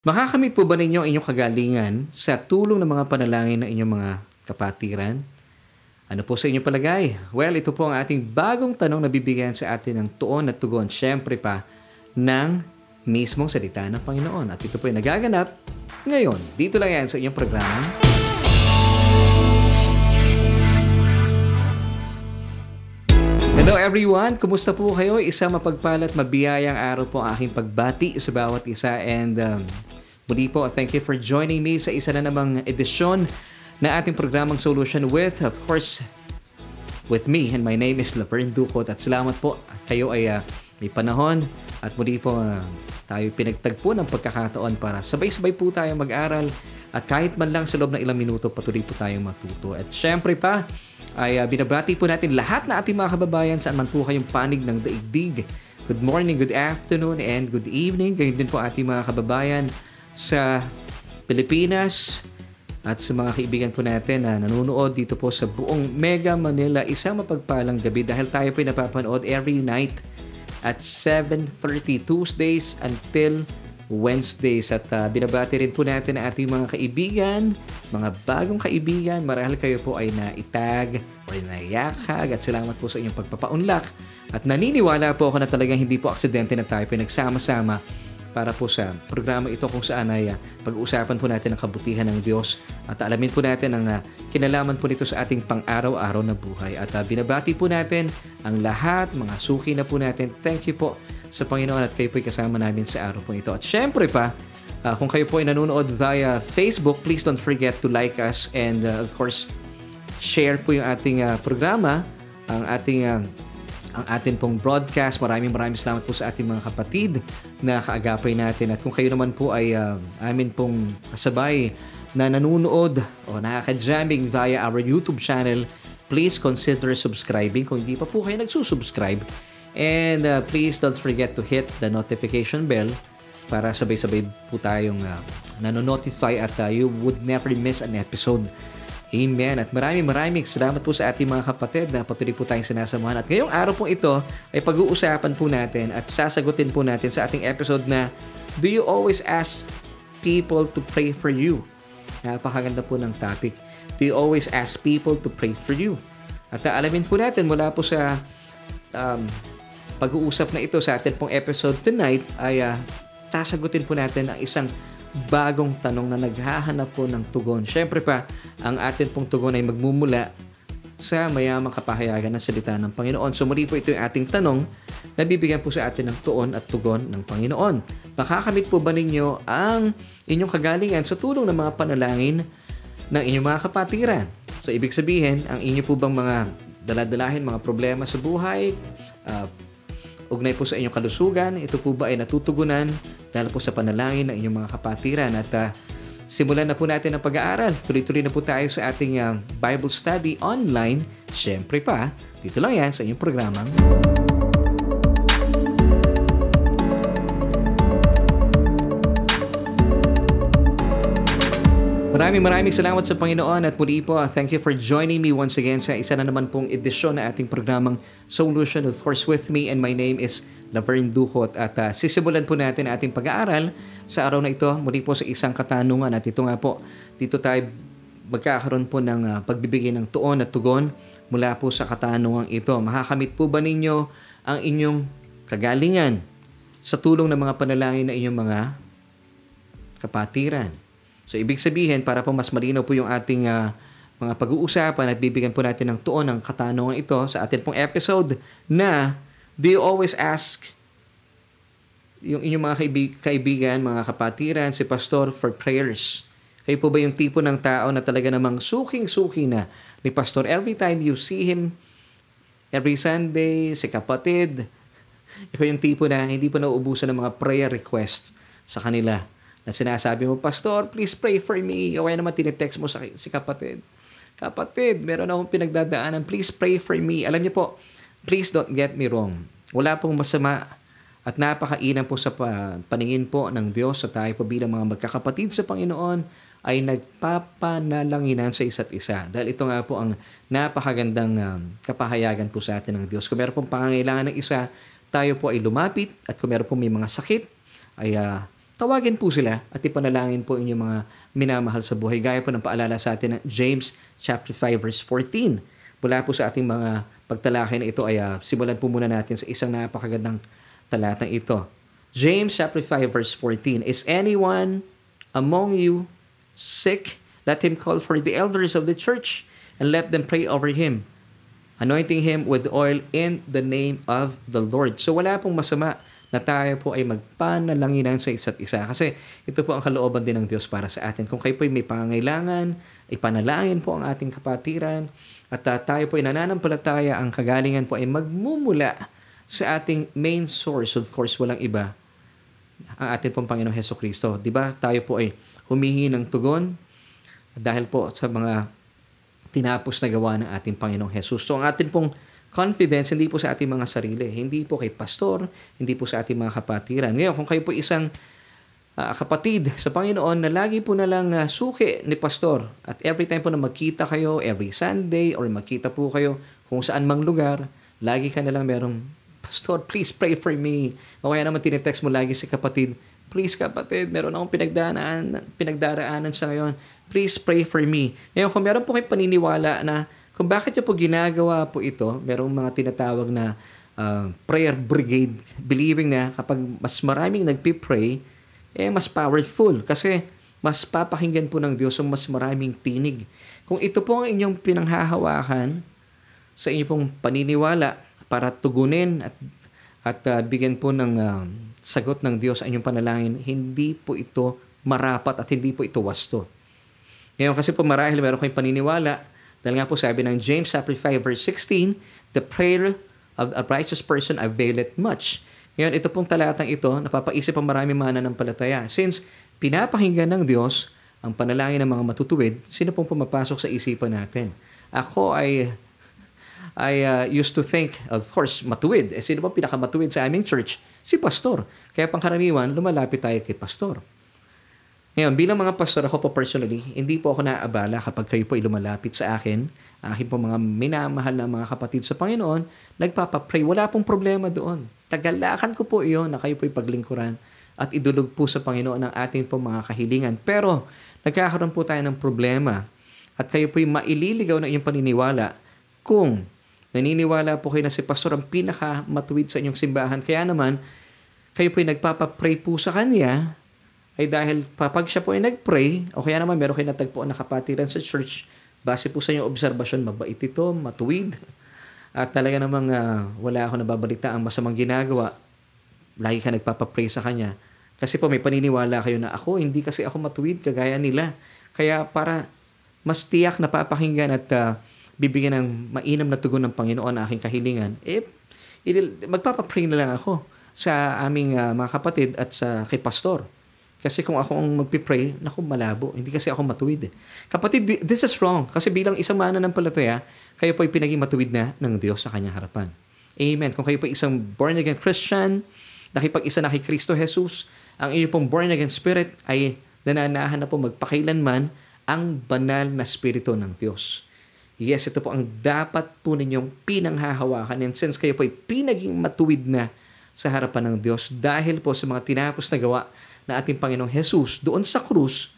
Makakamit po ba ninyo ang inyong kagalingan sa tulong ng mga panalangin ng inyong mga kapatiran? Ano po sa inyong palagay? Well, ito po ang ating bagong tanong na bibigyan sa atin ng tuon at tugon, syempre pa, ng mismong salita ng Panginoon. At ito po ay nagaganap ngayon. Dito lang yan sa inyong programa. Hello everyone! Kumusta po kayo? Isa mapagpalat, mabiyayang araw po ang aking pagbati sa bawat isa. And um, muli po, thank you for joining me sa isa na namang edisyon na ating programang Solution with, of course, with me. And my name is Laverne Ducot at salamat po. Kayo ay uh, may panahon. At muli po uh, tayo pinagtagpo ng pagkakataon para sabay-sabay po tayo mag-aral at kahit man lang sa loob ng ilang minuto patuloy po tayong matuto. At syempre pa, ay uh, binabati po natin lahat na ating mga kababayan saan man po kayong panig ng daigdig. Good morning, good afternoon, and good evening. Gayon din po ating mga kababayan sa Pilipinas at sa mga kaibigan po natin na nanonood dito po sa buong Mega Manila. Isang mapagpalang gabi dahil tayo po napapanood every night at 7.30 Tuesdays until Wednesdays at uh, binabati rin po natin ang ating mga kaibigan, mga bagong kaibigan. Marahil kayo po ay naitag o naiyakag at salamat po sa inyong pagpapaunlak. At naniniwala po ako na talagang hindi po aksidente na tayo pinagsama-sama para po sa programa ito kung saan ay uh, pag-uusapan po natin ang kabutihan ng Diyos at alamin po natin ang uh, kinalaman po nito sa ating pang-araw-araw na buhay. At uh, binabati po natin ang lahat, mga suki na po natin. Thank you po sa Panginoon at kayo po'y kasama namin sa araw po ito. At syempre pa, uh, kung kayo po ay nanonood via Facebook, please don't forget to like us and uh, of course, share po yung ating uh, programa, ang ating uh, ang atin pong broadcast. Maraming maraming salamat po sa ating mga kapatid na kaagapay natin. At kung kayo naman po ay uh, amin pong kasabay na nanonood o nakaka-jamming via our YouTube channel, please consider subscribing kung hindi pa po kayo nagsusubscribe And uh, please don't forget to hit the notification bell para sabay-sabay po tayong uh, nanonotify at uh, you would never miss an episode. Amen. At maraming maraming salamat po sa ating mga kapatid na patuloy po tayong sinasamahan. At ngayong araw po ito ay pag-uusapan po natin at sasagutin po natin sa ating episode na Do you always ask people to pray for you? Napakaganda po ng topic. Do you always ask people to pray for you? At alamin po natin mula po sa um, pag-uusap na ito sa atin pong episode tonight ay uh, sasagutin po natin ang isang bagong tanong na naghahanap po ng tugon. Siyempre pa, ang atin pong tugon ay magmumula sa mayamang kapahayagan ng salita ng Panginoon. So muli po ito yung ating tanong na bibigyan po sa atin ng tuon at tugon ng Panginoon. Makakamit po ba ninyo ang inyong kagalingan sa tulong ng mga panalangin ng inyong mga kapatiran? So ibig sabihin, ang inyo po bang mga daladalahin, mga problema sa buhay, uh, ugnay po sa inyong kalusugan. Ito po ba ay natutugunan dahil po sa panalangin ng inyong mga kapatiran at uh, simulan na po natin ang pag-aaral. Tuloy-tuloy na po tayo sa ating uh, Bible study online. Siyempre pa, dito lang yan sa inyong programang Maraming maraming salamat sa Panginoon at muli po, thank you for joining me once again sa isa na naman pong edisyon na ating programang Solution. Of course, with me and my name is Laverne Duhot at uh, sisimulan po natin ating pag-aaral sa araw na ito muli po sa isang katanungan at ito nga po, dito tayo magkakaroon po ng uh, pagbibigay ng tuon at tugon mula po sa katanungang ito. Makakamit po ba ninyo ang inyong kagalingan sa tulong ng mga panalangin na inyong mga kapatiran? So, ibig sabihin, para po mas malinaw po yung ating uh, mga pag-uusapan at bibigyan po natin ng tuon ng katanungan ito sa atin pong episode na Do you always ask? Yung inyong mga kaibig- kaibigan, mga kapatiran, si Pastor for prayers? Kayo po ba yung tipo ng tao na talaga namang suking-suki na ni Pastor every time you see him? Every Sunday, si kapatid, ikaw yung tipo na hindi po nauubusan ng mga prayer requests sa kanila na sinasabi mo, Pastor, please pray for me. O kaya naman tinitext mo sa si kapatid. Kapatid, meron akong pinagdadaanan. Please pray for me. Alam niyo po, please don't get me wrong. Wala pong masama at napakainam po sa paningin po ng Diyos sa tayo po bilang mga magkakapatid sa Panginoon ay nagpapanalanginan sa isa't isa. Dahil ito nga po ang napakagandang um, kapahayagan po sa atin ng Diyos. Kung meron pong pangangailangan ng isa, tayo po ay lumapit at kung meron pong may mga sakit, ay uh, tawagin po sila at ipanalangin po inyong mga minamahal sa buhay. Gaya po ng paalala sa atin ng James chapter 5 verse 14. Mula po sa ating mga pagtalakay na ito ay uh, simulan po muna natin sa isang napakagandang talatang ito. James chapter 5 verse 14. Is anyone among you sick? Let him call for the elders of the church and let them pray over him, anointing him with oil in the name of the Lord. So wala pong masama na tayo po ay magpanalanginan sa isa't isa. Kasi ito po ang kalooban din ng Diyos para sa atin. Kung kayo po ay may pangangailangan, ipanalangin po ang ating kapatiran, at uh, tayo po ay nananampalataya, ang kagalingan po ay magmumula sa ating main source. Of course, walang iba, ang ating pong Panginoong Heso Kristo. Di ba? Tayo po ay humihi ng tugon dahil po sa mga tinapos na gawa ng ating Panginoong Jesus. So ang ating pong confidence hindi po sa ating mga sarili, hindi po kay pastor, hindi po sa ating mga kapatiran. Ngayon, kung kayo po isang uh, kapatid sa Panginoon na lagi po na lang uh, suki ni pastor at every time po na magkita kayo, every Sunday or magkita po kayo kung saan mang lugar, lagi ka na lang merong, Pastor, please pray for me. O kaya naman tinetext mo lagi si kapatid, please kapatid, meron akong pinagdaraanan, pinagdaraanan sa ngayon. Please pray for me. Ngayon, kung meron po kayong paniniwala na kung bakit nyo po ginagawa po ito, merong mga tinatawag na uh, prayer brigade, believing na kapag mas maraming nagpipray, eh mas powerful kasi mas papakinggan po ng Diyos ang mas maraming tinig. Kung ito po ang inyong pinanghahawakan sa inyong pong paniniwala para tugunin at at uh, bigyan po ng uh, sagot ng Diyos ang inyong panalangin, hindi po ito marapat at hindi po ito wasto. Ngayon kasi po marahil meron kayong paniniwala dahil nga po sabi ng James chapter 5 verse 16, the prayer of a righteous person availeth much. Ngayon, ito pong talatang ito, napapaisip ang marami mananampalataya. Since pinapakinggan ng Diyos ang panalangin ng mga matutuwid, sino pong pumapasok sa isipan natin? Ako ay I uh, used to think, of course, matuwid. Eh, sino ba pinakamatuwid sa aming church? Si pastor. Kaya pangkaraniwan, lumalapit tayo kay pastor. Ngayon, bilang mga pastor ako po personally, hindi po ako naabala kapag kayo po ay lumalapit sa akin, akin po mga minamahal na mga kapatid sa Panginoon, nagpapapray. Wala pong problema doon. Tagalakan ko po iyon na kayo po ay paglingkuran at idulog po sa Panginoon ang ating po mga kahilingan. Pero, nagkakaroon po tayo ng problema at kayo po ay maililigaw na inyong paniniwala kung naniniwala po kayo na si pastor ang pinaka matuwid sa inyong simbahan. Kaya naman, kayo po ay nagpapapray po sa kanya ay dahil kapag siya po ay nag-pray, o kaya naman meron kayo natagpuan na kapatiran sa church, base po sa inyong obserbasyon, mabait ito, matuwid, at talaga namang uh, wala ako nababalita ang masamang ginagawa, lagi ka nagpapapray sa kanya. Kasi po may paniniwala kayo na ako, hindi kasi ako matuwid kagaya nila. Kaya para mas tiyak na papakinggan at uh, bibigyan ng mainam na tugon ng Panginoon ang aking kahilingan, eh, magpapapray na lang ako sa aming uh, mga kapatid at sa kay pastor. Kasi kung ako ang magpipray, naku, malabo. Hindi kasi ako matuwid. Eh. Kapatid, this is wrong. Kasi bilang isang mana ng palataya, kayo po ay pinaging matuwid na ng Diyos sa kanyang harapan. Amen. Kung kayo po isang born-again Christian, nakipag-isa na kay Kristo Jesus, ang inyong pong born-again spirit ay nananahan na po magpakailanman ang banal na spirito ng Diyos. Yes, ito po ang dapat po ninyong pinanghahawakan. And since kayo po ay pinaging matuwid na sa harapan ng Diyos dahil po sa mga tinapos na gawa na ating Panginoong Jesus doon sa krus,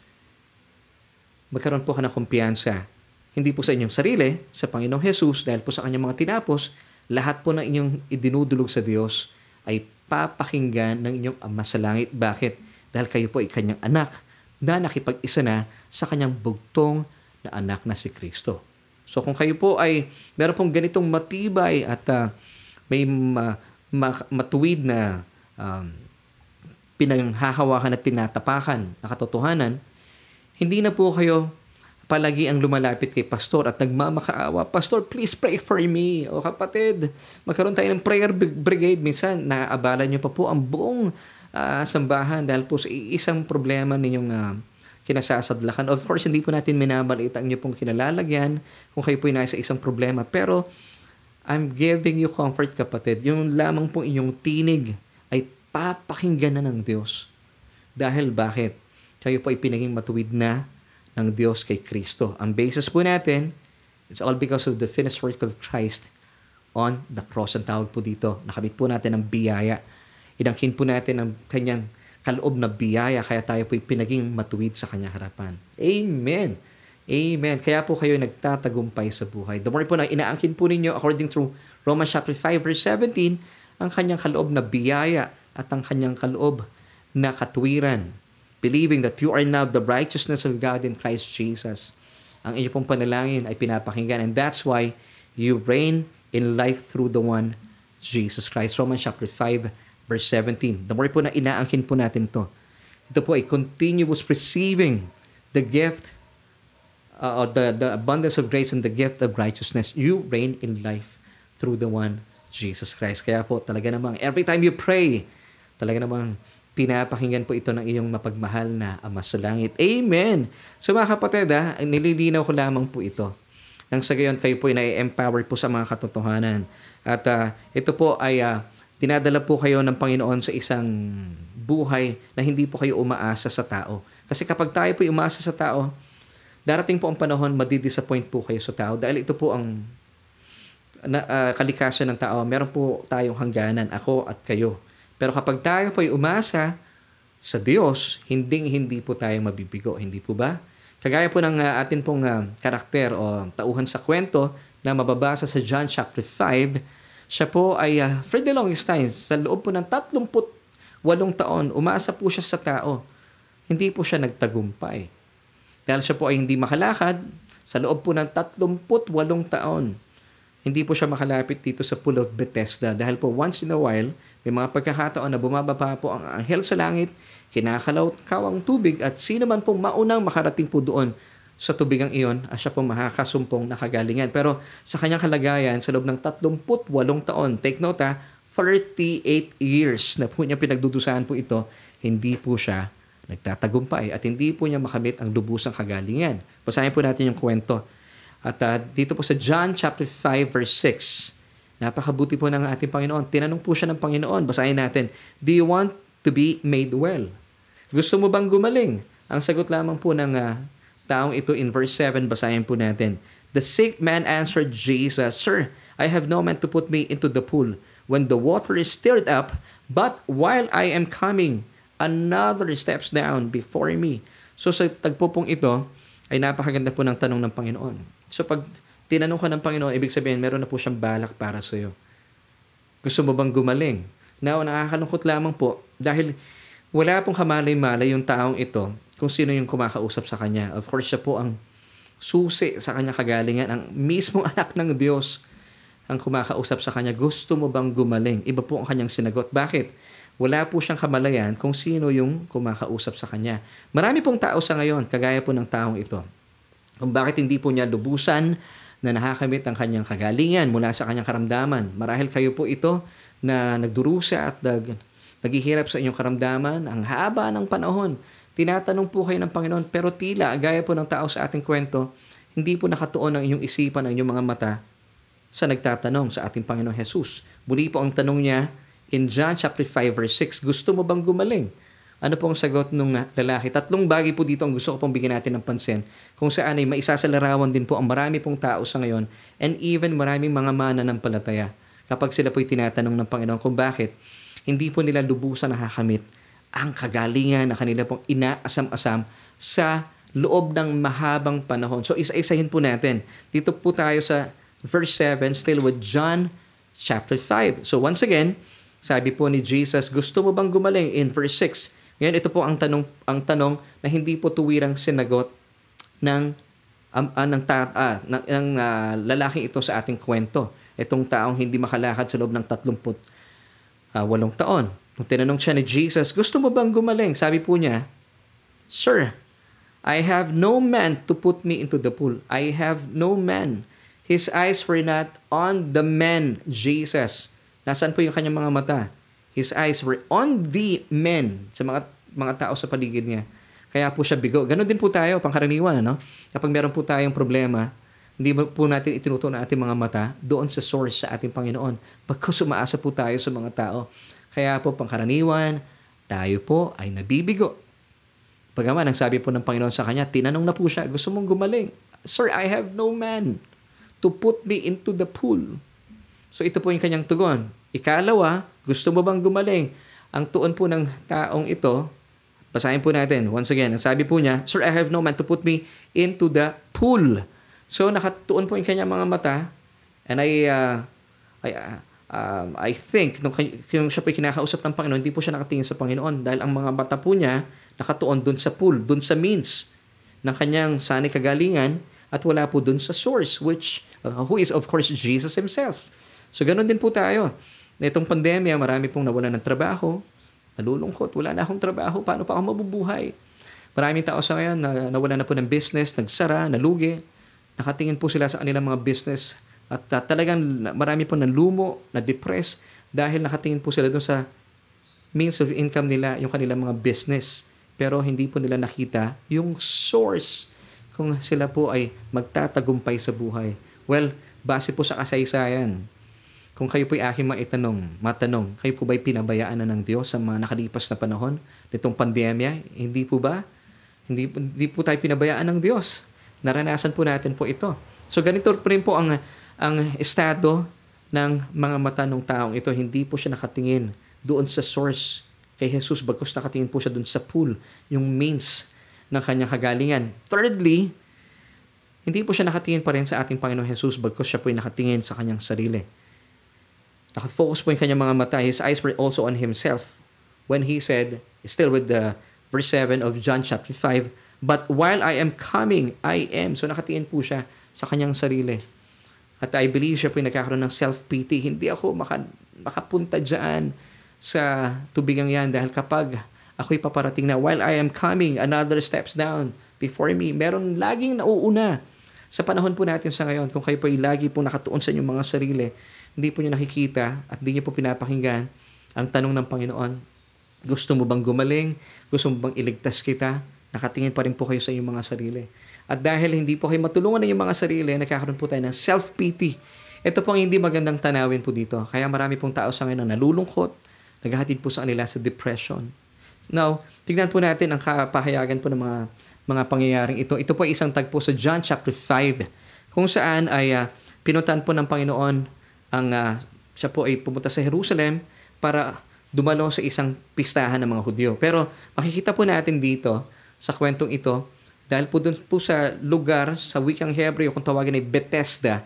magkaroon po ka ng kumpiyansa. Hindi po sa inyong sarili, sa Panginoong Jesus, dahil po sa kanyang mga tinapos, lahat po na inyong idinudulog sa Diyos ay papakinggan ng inyong Ama sa langit. Bakit? Dahil kayo po ay kanyang anak na nakipag-isa na sa kanyang bugtong na anak na si Kristo. So kung kayo po ay meron pong ganitong matibay at uh, may ma, ma, matuwid na um, pinanghahawakan at tinatapakan na katotohanan, hindi na po kayo palagi ang lumalapit kay pastor at nagmamakaawa, Pastor, please pray for me. O kapatid, magkaroon tayo ng prayer brigade. Minsan, naabala niyo pa po ang buong uh, sambahan dahil po sa isang problema ninyong uh, kinasasadlakan. Of course, hindi po natin minabaliit ang inyo pong kinalalagyan kung kayo po ay nasa isang problema. Pero, I'm giving you comfort, kapatid. Yung lamang pong inyong tinig papakinggan na ng Diyos. Dahil bakit? Kayo po ay pinaging matuwid na ng Diyos kay Kristo. Ang basis po natin, it's all because of the finished work of Christ on the cross. Ang tawag po dito, nakamit po natin ang biyaya. Inangkin po natin ang kanyang kaloob na biyaya kaya tayo po'y pinaging matuwid sa kanyang harapan. Amen. Amen. Kaya po kayo nagtatagumpay sa buhay. The more po na inaangkin po ninyo according to Romans chapter 5 verse 17, ang kanyang kaloob na biyaya at ang kanyang kaloob na katuwiran. Believing that you are now the righteousness of God in Christ Jesus. Ang inyo pong panalangin ay pinapakinggan and that's why you reign in life through the one Jesus Christ. Romans chapter 5 verse 17. The more po na inaangkin po natin to. Ito po ay continuous receiving the gift uh, the, the abundance of grace and the gift of righteousness, you reign in life through the one Jesus Christ. Kaya po talaga namang every time you pray, talaga namang pinapakinggan po ito ng iyong mapagmahal na Ama sa Langit. Amen! So mga kapatid, ha, nililinaw ko lamang po ito. Nang sa gayon, kayo po ay na-empower po sa mga katotohanan. At uh, ito po ay uh, dinadala po kayo ng Panginoon sa isang buhay na hindi po kayo umaasa sa tao. Kasi kapag tayo po umaasa sa tao, darating po ang panahon, madidisappoint po kayo sa tao dahil ito po ang na, uh, kalikasan ng tao. Meron po tayong hangganan, ako at kayo. Pero kapag tayo po ay umasa sa Diyos, hindi hindi po tayo mabibigo, hindi po ba? Kagaya po ng uh, atin pong uh, karakter o tauhan sa kwento na mababasa sa John chapter 5, siya po ay uh, for the longest time, sa loob po ng 38 taon, umasa po siya sa tao. Hindi po siya nagtagumpay dahil siya po ay hindi makalakad sa loob po ng 38 taon. Hindi po siya makalapit dito sa Pool of Bethesda dahil po once in a while, may mga pagkakataon na bumababa po ang anghel sa langit, kinakalaw kaw ang tubig at sino man pong maunang makarating po doon sa tubigang iyon, at siya pong makakasumpong nakagalingan. Pero sa kanyang kalagayan, sa loob ng 38 taon, take note ha, 38 years na po niya pinagdudusahan po ito, hindi po siya nagtatagumpay at hindi po niya makamit ang lubusang kagalingan. Basahin po natin yung kwento. At uh, dito po sa John chapter 5 verse 6, napakabuti po ng ating Panginoon. Tinanong po siya ng Panginoon, basahin natin, Do you want to be made well? Gusto mo bang gumaling? Ang sagot lamang po ng uh, taong ito in verse 7, basahin po natin. The sick man answered Jesus, Sir, I have no man to put me into the pool when the water is stirred up, but while I am coming, another steps down before me. So sa tagpo pong ito, ay napakaganda po ng tanong ng Panginoon. So pag tinanong ka ng Panginoon, ibig sabihin, meron na po siyang balak para sa iyo. Gusto mo bang gumaling? Now, nakakalungkot lamang po dahil wala pong kamalay-malay yung taong ito kung sino yung kumakausap sa kanya. Of course, siya po ang susi sa kanya kagalingan. Ang mismong anak ng Diyos ang kumakausap sa kanya. Gusto mo bang gumaling? Iba po ang kanyang sinagot. Bakit? wala po siyang kamalayan kung sino yung kumakausap sa kanya. Marami pong tao sa ngayon, kagaya po ng taong ito, kung bakit hindi po niya lubusan na nakakamit ang kanyang kagalingan mula sa kanyang karamdaman. Marahil kayo po ito na nagdurusa at nag, naghihirap sa inyong karamdaman ang haba ng panahon. Tinatanong po kayo ng Panginoon, pero tila, gaya po ng tao sa ating kwento, hindi po nakatuon ang inyong isipan, ang inyong mga mata sa nagtatanong sa ating Panginoon Jesus. Muli po ang tanong niya, in John chapter 5 verse 6, gusto mo bang gumaling? Ano pong sagot nung lalaki? Tatlong bagay po dito ang gusto ko pong bigyan natin ng pansin. Kung saan ay maisasalarawan din po ang marami pong tao sa ngayon and even maraming mga mana ng palataya kapag sila po'y tinatanong ng Panginoon kung bakit hindi po nila lubusan nakakamit ang kagalingan na kanila pong inaasam-asam sa loob ng mahabang panahon. So isa-isahin po natin. Dito po tayo sa verse 7 still with John chapter 5. So once again, sabi po ni Jesus, gusto mo bang gumaling? In verse 6. Ngayon, ito po ang tanong, ang tanong na hindi po tuwirang sinagot ng, um, uh, ng, ta, uh, ng, ng uh, lalaking ito sa ating kwento. Itong taong hindi makalakad sa loob ng 38 uh, taon. Nung tinanong siya ni Jesus, gusto mo bang gumaling? Sabi po niya, Sir, I have no man to put me into the pool. I have no man. His eyes were not on the man, Jesus, Nasaan po yung kanyang mga mata? His eyes were on the men, sa mga mga tao sa paligid niya. Kaya po siya bigo. Ganon din po tayo, pangkaraniwan, ano? Kapag meron po tayong problema, hindi po natin itinutuon ang ating mga mata doon sa source sa ating Panginoon. Pagkos umaasa po tayo sa mga tao. Kaya po, pangkaraniwan, tayo po ay nabibigo. Pagaman, ang sabi po ng Panginoon sa kanya, tinanong na po siya, gusto mong gumaling? Sir, I have no man to put me into the pool. So ito po yung kanyang tugon. Ikalawa, gusto mo bang gumaling? ang tuon po ng taong ito, basahin po natin once again. Ang sabi po niya, Sir, I have no man to put me into the pool. So nakatuon po yung kanyang mga mata and I, uh, I, uh, um, I think, nung, nung siya po kinakausap ng Panginoon, hindi po siya nakatingin sa Panginoon dahil ang mga mata po niya nakatuon dun sa pool, dun sa means ng kanyang sanay kagalingan at wala po dun sa source which uh, who is of course Jesus himself. So ganun din po tayo. Itong pandemya, marami pong nawalan ng trabaho, nalulungkot, wala na akong trabaho, paano pa ako mabubuhay? Maraming tao sa ngayon na nawala na po ng business, nagsara, nalugi, nakatingin po sila sa kanilang mga business at uh, talagang marami po lumo, na-depress dahil nakatingin po sila doon sa means of income nila, yung kanilang mga business. Pero hindi po nila nakita yung source kung sila po ay magtatagumpay sa buhay. Well, base po sa kasaysayan, kung kayo po'y aking maitanong, matanong, kayo po ba'y pinabayaan na ng Diyos sa mga nakalipas na panahon nitong pandemya? Hindi po ba? Hindi, hindi po tayo pinabayaan ng Diyos. Naranasan po natin po ito. So ganito rin po ang, ang estado ng mga mata ng taong ito. Hindi po siya nakatingin doon sa source kay Jesus bagkus nakatingin po siya doon sa pool, yung means ng kanyang kagalingan. Thirdly, hindi po siya nakatingin pa rin sa ating Panginoon Jesus bagkus siya po ay nakatingin sa kanyang sarili. Nakafocus po yung kanyang mga mata. His eyes were also on himself when he said, still with the verse 7 of John chapter 5, But while I am coming, I am. So nakatingin po siya sa kanyang sarili. At I believe siya po yung nagkakaroon ng self-pity. Hindi ako maka, makapunta dyan sa tubigang yan dahil kapag ako'y paparating na while I am coming, another steps down before me. Meron laging nauuna sa panahon po natin sa ngayon. Kung kayo po ay lagi po nakatuon sa inyong mga sarili, hindi po niyo nakikita at hindi niyo po pinapakinggan ang tanong ng Panginoon. Gusto mo bang gumaling? Gusto mo bang iligtas kita? Nakatingin pa rin po kayo sa inyong mga sarili. At dahil hindi po kayo matulungan ng inyong mga sarili, nagkakaroon po tayo ng self-pity. Ito po ang hindi magandang tanawin po dito. Kaya marami pong tao sa ngayon na nalulungkot, naghahatid po sa kanila sa depression. Now, tignan po natin ang kapahayagan po ng mga mga pangyayaring ito. Ito po ay isang tagpo sa John chapter 5 kung saan ay uh, pinutan po ng Panginoon ang uh, siya po ay pumunta sa Jerusalem para dumalo sa isang pistahan ng mga Hudyo. Pero makikita po natin dito sa kwentong ito, dahil po doon po sa lugar, sa wikang Hebreo, kung tawagin ay Bethesda,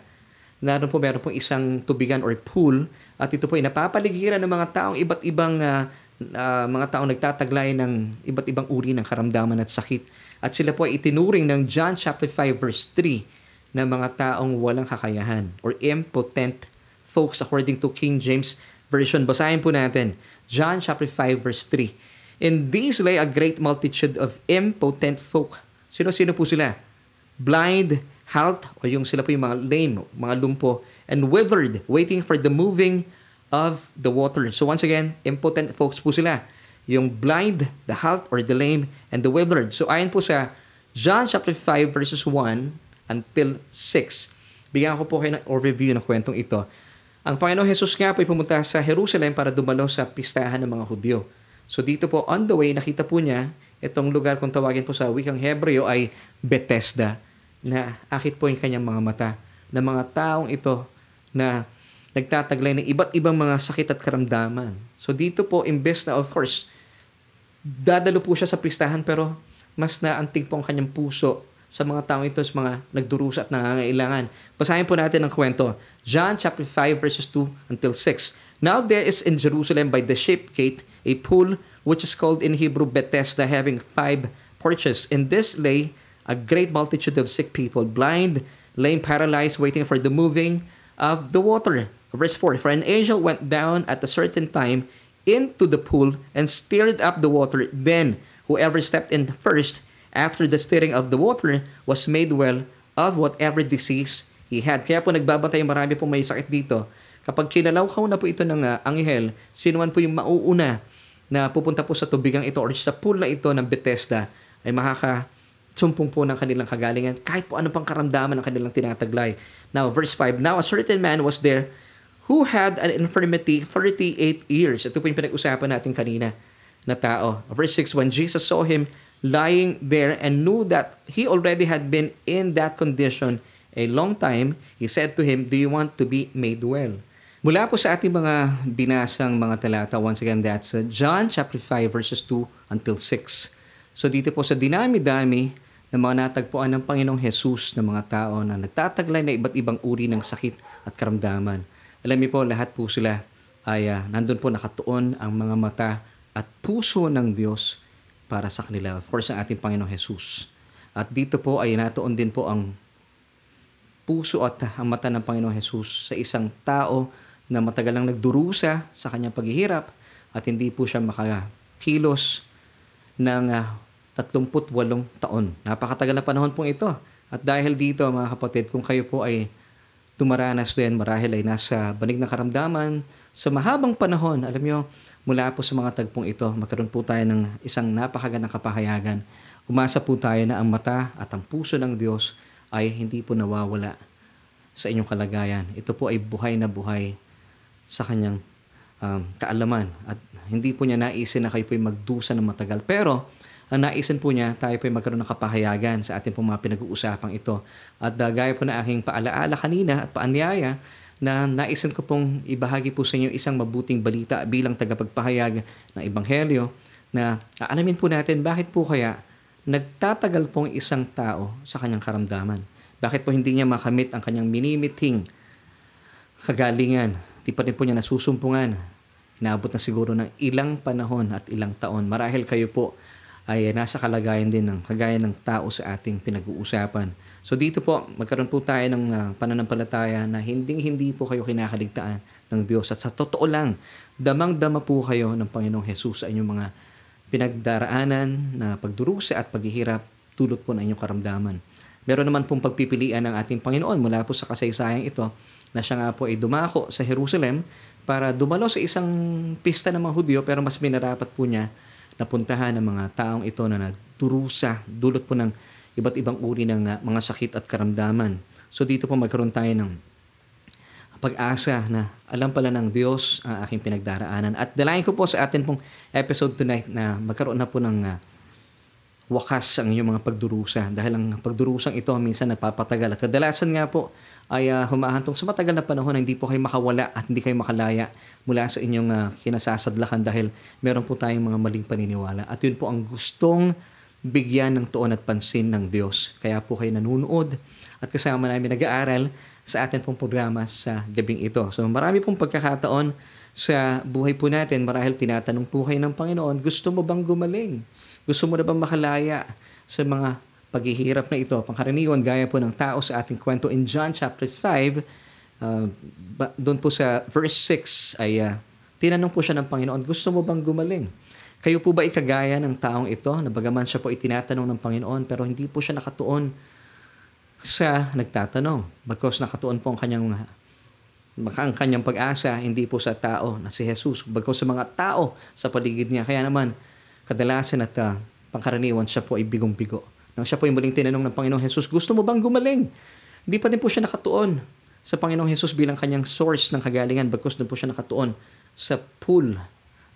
naroon po meron pong isang tubigan or pool, at ito po ay napapaligiran ng mga taong iba't ibang uh, uh, mga taong nagtataglay ng iba't ibang uri ng karamdaman at sakit. At sila po ay itinuring ng John chapter 5 verse 3 na mga taong walang kakayahan or impotent folks according to King James Version. Basahin po natin. John chapter 5 verse 3. In these lay a great multitude of impotent folk. Sino-sino po sila? Blind, halt, o yung sila po yung mga lame, mga lumpo, and withered, waiting for the moving of the water. So once again, impotent folks po sila. Yung blind, the halt, or the lame, and the withered. So ayon po sa John chapter 5 verses 1 until 6. Bigyan ko po kayo ng overview ng kwentong ito. Ang Panginoong Jesus nga po ay pumunta sa Jerusalem para dumalo sa pistahan ng mga Hudyo. So dito po on the way, nakita po niya itong lugar kung tawagin po sa wikang Hebreo ay Bethesda na akit po yung kanyang mga mata ng mga taong ito na nagtataglay ng iba't ibang mga sakit at karamdaman. So dito po, imbes na of course, dadalo po siya sa pistahan pero mas naantig po ang kanyang puso sa mga taong ito, sa mga nagdurusa at nangangailangan. Basahin po natin ang kwento. John chapter 5 verses 2 until 6. Now there is in Jerusalem by the sheep gate a pool which is called in Hebrew Bethesda having five porches. In this lay a great multitude of sick people, blind, lame, paralyzed, waiting for the moving of the water. Verse 4 For an angel went down at a certain time into the pool and stirred up the water. Then whoever stepped in first after the stirring of the water was made well of whatever disease he had. Kaya po nagbabantay marami po may sakit dito. Kapag kinalawkaw na po ito ng uh, anghel, sino man po yung mauuna na pupunta po sa tubigang ito or sa pool na ito ng Bethesda ay makaka sumpong po ng kanilang kagalingan kahit po ano pang karamdaman ng kanilang tinataglay. Now, verse 5, Now a certain man was there who had an infirmity 38 years. Ito po yung pinag-usapan natin kanina na tao. Verse 6, When Jesus saw him lying there and knew that he already had been in that condition a long time, he said to him, Do you want to be made well? Mula po sa ating mga binasang mga talata, once again, that's uh, John chapter 5 verses 2 until 6. So dito po sa dinami-dami ng mga natagpuan ng Panginoong Jesus ng mga tao na nagtataglay na iba't ibang uri ng sakit at karamdaman. Alam niyo po, lahat po sila ay uh, nandun po nakatuon ang mga mata at puso ng Diyos para sa kanila. Of course, ang ating Panginoong Jesus. At dito po ay natuon din po ang puso at ang mata ng Panginoong Jesus sa isang tao na matagal lang nagdurusa sa kanyang paghihirap at hindi po siya makakilos ng uh, ah, 38 taon. Napakatagal na panahon pong ito. At dahil dito mga kapatid, kung kayo po ay tumaranas din, marahil ay nasa banig ng karamdaman, sa mahabang panahon, alam nyo, mula po sa mga tagpong ito, magkaroon po tayo ng isang napakagandang kapahayagan. Umasa po tayo na ang mata at ang puso ng Diyos ay hindi po nawawala sa inyong kalagayan. Ito po ay buhay na buhay sa kanyang um, kaalaman. At hindi po niya naisin na kayo po ay magdusa ng matagal. Pero, ang naisin po niya, tayo po ay magkaroon ng kapahayagan sa ating pong mga pinag-uusapang ito. At uh, gaya po na aking paalaala kanina at paanyaya, na naisin ko pong ibahagi po sa inyo isang mabuting balita bilang tagapagpahayag ng Ebanghelyo na aalamin po natin bakit po kaya nagtatagal pong isang tao sa kanyang karamdaman. Bakit po hindi niya makamit ang kanyang minimiting kagalingan Di pa rin po niya nasusumpungan. Inaabot na siguro ng ilang panahon at ilang taon. Marahil kayo po ay nasa kalagayan din ng kagaya ng tao sa ating pinag-uusapan. So dito po, magkaroon po tayo ng uh, pananampalataya na hindi hindi po kayo kinakaligtaan ng Diyos. At sa totoo lang, damang-dama po kayo ng Panginoong Jesus sa inyong mga pinagdaraanan na pagdurusa at paghihirap tulot po ng inyong karamdaman. Meron naman pong pagpipilian ng ating Panginoon mula po sa kasaysayang ito na siya nga po ay dumako sa Jerusalem para dumalo sa isang pista ng mga Hudyo pero mas minarapat po niya na puntahan ng mga taong ito na nagdurusa, dulot po ng iba't ibang uri ng uh, mga sakit at karamdaman. So dito po magkaroon tayo ng pag-asa na alam pala ng Diyos ang aking pinagdaraanan. At dalayan ko po sa atin pong episode tonight na magkaroon na po ng uh, wakas ang inyong mga pagdurusa dahil ang pagdurusang ito minsan napapatagal at kadalasan nga po ay uh, humahantong sa matagal na panahon na hindi po kayo makawala at hindi kayo makalaya mula sa inyong uh, kinasasadlakan dahil meron po tayong mga maling paniniwala at yun po ang gustong bigyan ng tuon at pansin ng Diyos. Kaya po kayo nanonood at kasama namin nag-aaral sa atin pong programa sa gabing ito. So marami pong pagkakataon sa buhay po natin marahil tinatanong po kayo ng Panginoon, gusto mo bang gumaling? Gusto mo na bang makalaya sa mga paghihirap na ito? Pangkaraniwan, gaya po ng tao sa ating kwento in John chapter 5, uh, doon po sa verse 6 ay uh, tinanong po siya ng Panginoon, gusto mo bang gumaling? Kayo po ba ikagaya ng taong ito na bagaman siya po itinatanong ng Panginoon pero hindi po siya nakatuon sa nagtatanong. Bagkos nakatuon po ang kanyang ang kanyang pag-asa hindi po sa tao na si Jesus, bagkos sa mga tao sa paligid niya. Kaya naman, kadalasan at uh, pangkaraniwan siya po ay bigong-bigo. Nang siya po ay muling tinanong ng Panginoong Jesus, gusto mo bang gumaling? Hindi pa din po siya nakatuon sa Panginoong Jesus bilang kanyang source ng kagalingan bagkus doon po siya nakatuon sa pool,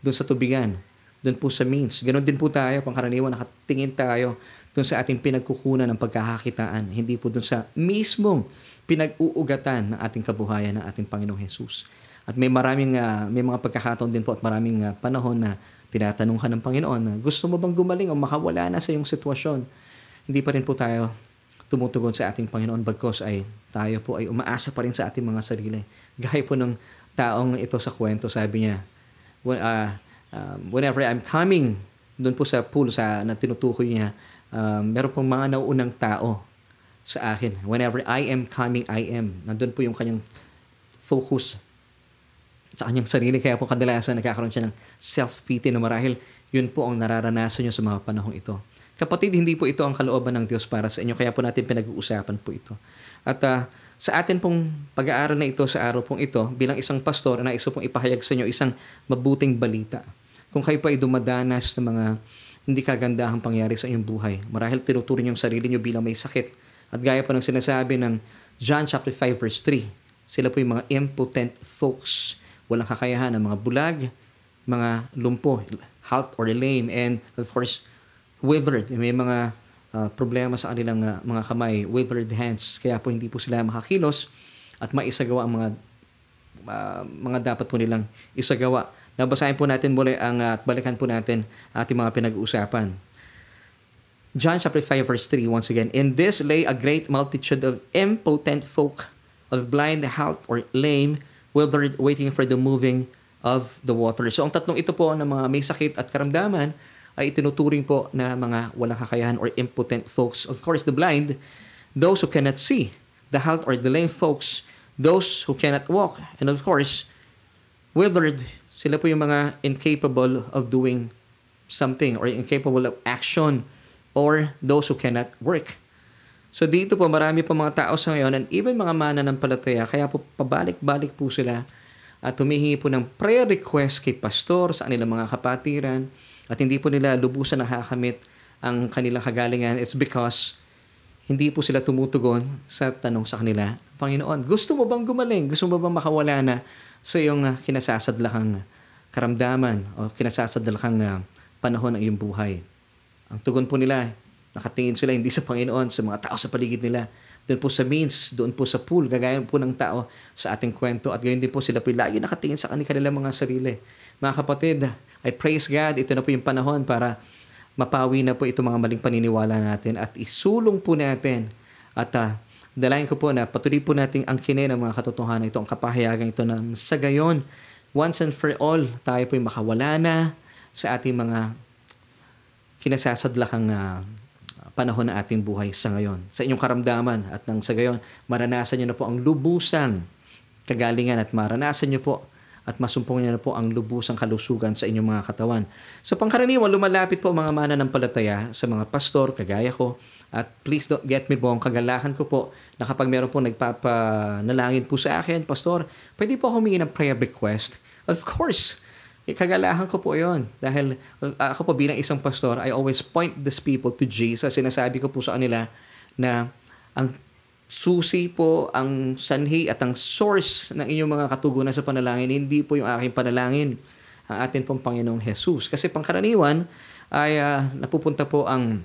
doon sa tubigan, doon po sa means. Ganon din po tayo, pangkaraniwan, nakatingin tayo doon sa ating pinagkukunan ng pagkakakitaan, hindi po doon sa mismong pinag-uugatan ng ating kabuhayan ng ating Panginoong Jesus. At may maraming uh, may mga pagkakataon din po at maraming uh, panahon na tinatanong ka ng Panginoon gusto mo bang gumaling o makawala na sa iyong sitwasyon? Hindi pa rin po tayo tumutugon sa ating Panginoon bagkos ay tayo po ay umaasa pa rin sa ating mga sarili. Gaya po ng taong ito sa kwento, sabi niya, when, uh, uh, whenever I'm coming, doon po sa pool sa, na tinutukoy niya, um, meron pong mga nauunang tao sa akin. Whenever I am coming, I am. Nandun po yung kanyang focus sa kanyang sarili. Kaya po kadalasan nagkakaroon siya ng self-pity na marahil yun po ang nararanasan nyo sa mga panahong ito. Kapatid, hindi po ito ang kalooban ng Diyos para sa inyo. Kaya po natin pinag-uusapan po ito. At uh, sa atin pong pag-aaral na ito sa araw pong ito, bilang isang pastor, na iso pong ipahayag sa inyo isang mabuting balita. Kung kayo pa ay dumadanas ng mga hindi kagandahang pangyari sa inyong buhay, marahil tinuturin yung sarili nyo bilang may sakit. At gaya po ng sinasabi ng John chapter 5 verse 3, sila po yung mga impotent folks walang kakayahan ng mga bulag, mga lumpo, halt or lame, and of course, withered. May mga uh, problema sa kanilang uh, mga kamay, withered hands. Kaya po hindi po sila makakilos at maisagawa ang mga uh, mga dapat po nilang isagawa. Nabasahin po natin muli ang uh, at balikan po natin ating mga pinag-uusapan. John chapter 5 verse 3 once again. In this lay a great multitude of impotent folk of blind, halt, or lame, withered, waiting for the moving of the water. So ang tatlong ito po ng mga may sakit at karamdaman ay itinuturing po na mga walang kakayahan or impotent folks. Of course, the blind, those who cannot see. The halt or the lame folks, those who cannot walk. And of course, withered, sila po yung mga incapable of doing something or incapable of action or those who cannot work. So dito po marami pa mga tao sa ngayon and even mga mananampalataya kaya po pabalik-balik po sila at humihingi po ng prayer request kay pastor sa kanilang mga kapatiran at hindi po nila lubusan nakakamit ang kanilang kagalingan. It's because hindi po sila tumutugon sa tanong sa kanila, Panginoon, gusto mo bang gumaling? Gusto mo bang makawala na sa iyong kinasasadlakang karamdaman o kinasasadlakang uh, panahon ng iyong buhay? Ang tugon po nila, nakatingin sila hindi sa Panginoon, sa mga tao sa paligid nila. Doon po sa means, doon po sa pool, gagaya po ng tao sa ating kwento. At gayon din po sila po lagi nakatingin sa kanilang mga sarili. Mga kapatid, I praise God, ito na po yung panahon para mapawi na po itong mga maling paniniwala natin at isulong po natin at uh, dalayan ko po na patuloy po nating ang kine ng mga katotohanan ito, ang kapahayagan ito ng sa gayon, once and for all, tayo po yung makawala na sa ating mga kinasasadlakang uh, panahon ng ating buhay sa ngayon. Sa inyong karamdaman at nang sa gayon, maranasan nyo na po ang lubusang kagalingan at maranasan nyo po at masumpong niya na po ang lubusang kalusugan sa inyong mga katawan. Sa pangkaraniwan, lumalapit po mga mana ng palataya sa mga pastor, kagaya ko. At please don't get me wrong, kagalahan ko po na kapag meron po nagpapanalangin po sa akin, pastor, pwede po humingi ng prayer request. Of course, eh, kagalahan ko po yon Dahil uh, ako po bilang isang pastor, I always point these people to Jesus. Sinasabi ko po sa kanila na ang susi po, ang sanhi at ang source ng inyong mga katugunan sa panalangin, hindi po yung aking panalangin, ang atin pong Panginoong Jesus. Kasi pangkaraniwan ay uh, napupunta po ang